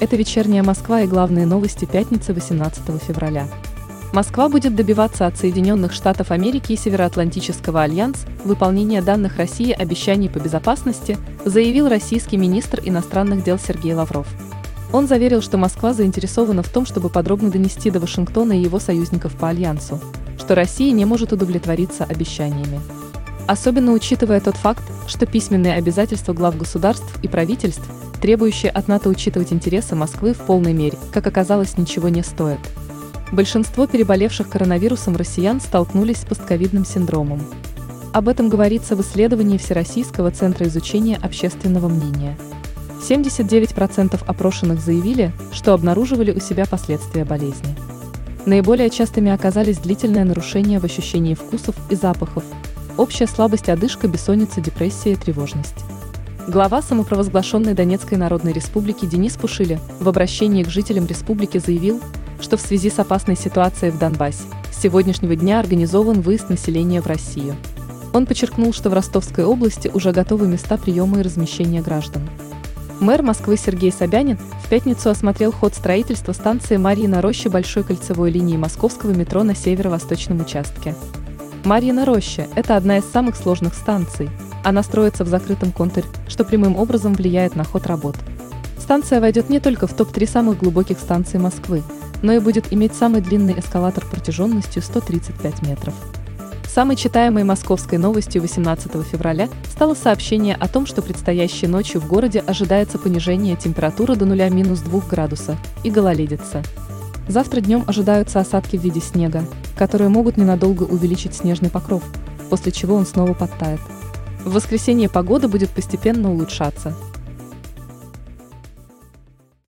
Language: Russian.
Это вечерняя Москва и главные новости пятницы 18 февраля. Москва будет добиваться от Соединенных Штатов Америки и Североатлантического альянс выполнения данных России обещаний по безопасности, заявил российский министр иностранных дел Сергей Лавров. Он заверил, что Москва заинтересована в том, чтобы подробно донести до Вашингтона и его союзников по альянсу, что Россия не может удовлетвориться обещаниями. Особенно учитывая тот факт, что письменные обязательства глав государств и правительств, требующие от НАТО учитывать интересы Москвы в полной мере, как оказалось, ничего не стоят. Большинство переболевших коронавирусом россиян столкнулись с постковидным синдромом. Об этом говорится в исследовании Всероссийского центра изучения общественного мнения. 79% опрошенных заявили, что обнаруживали у себя последствия болезни. Наиболее частыми оказались длительное нарушение в ощущении вкусов и запахов, общая слабость, одышка, бессонница, депрессия и тревожность. Глава самопровозглашенной Донецкой Народной Республики Денис Пушили в обращении к жителям республики заявил, что в связи с опасной ситуацией в Донбассе с сегодняшнего дня организован выезд населения в Россию. Он подчеркнул, что в Ростовской области уже готовы места приема и размещения граждан. Мэр Москвы Сергей Собянин в пятницу осмотрел ход строительства станции Марьи на роще Большой кольцевой линии московского метро на северо-восточном участке. Марьина роща – это одна из самых сложных станций. Она строится в закрытом контуре, что прямым образом влияет на ход работ. Станция войдет не только в топ-3 самых глубоких станций Москвы, но и будет иметь самый длинный эскалатор протяженностью 135 метров. Самой читаемой московской новостью 18 февраля стало сообщение о том, что предстоящей ночью в городе ожидается понижение температуры до 0-2 градуса и гололедица. Завтра днем ожидаются осадки в виде снега, которые могут ненадолго увеличить снежный покров, после чего он снова подтает. В воскресенье погода будет постепенно улучшаться –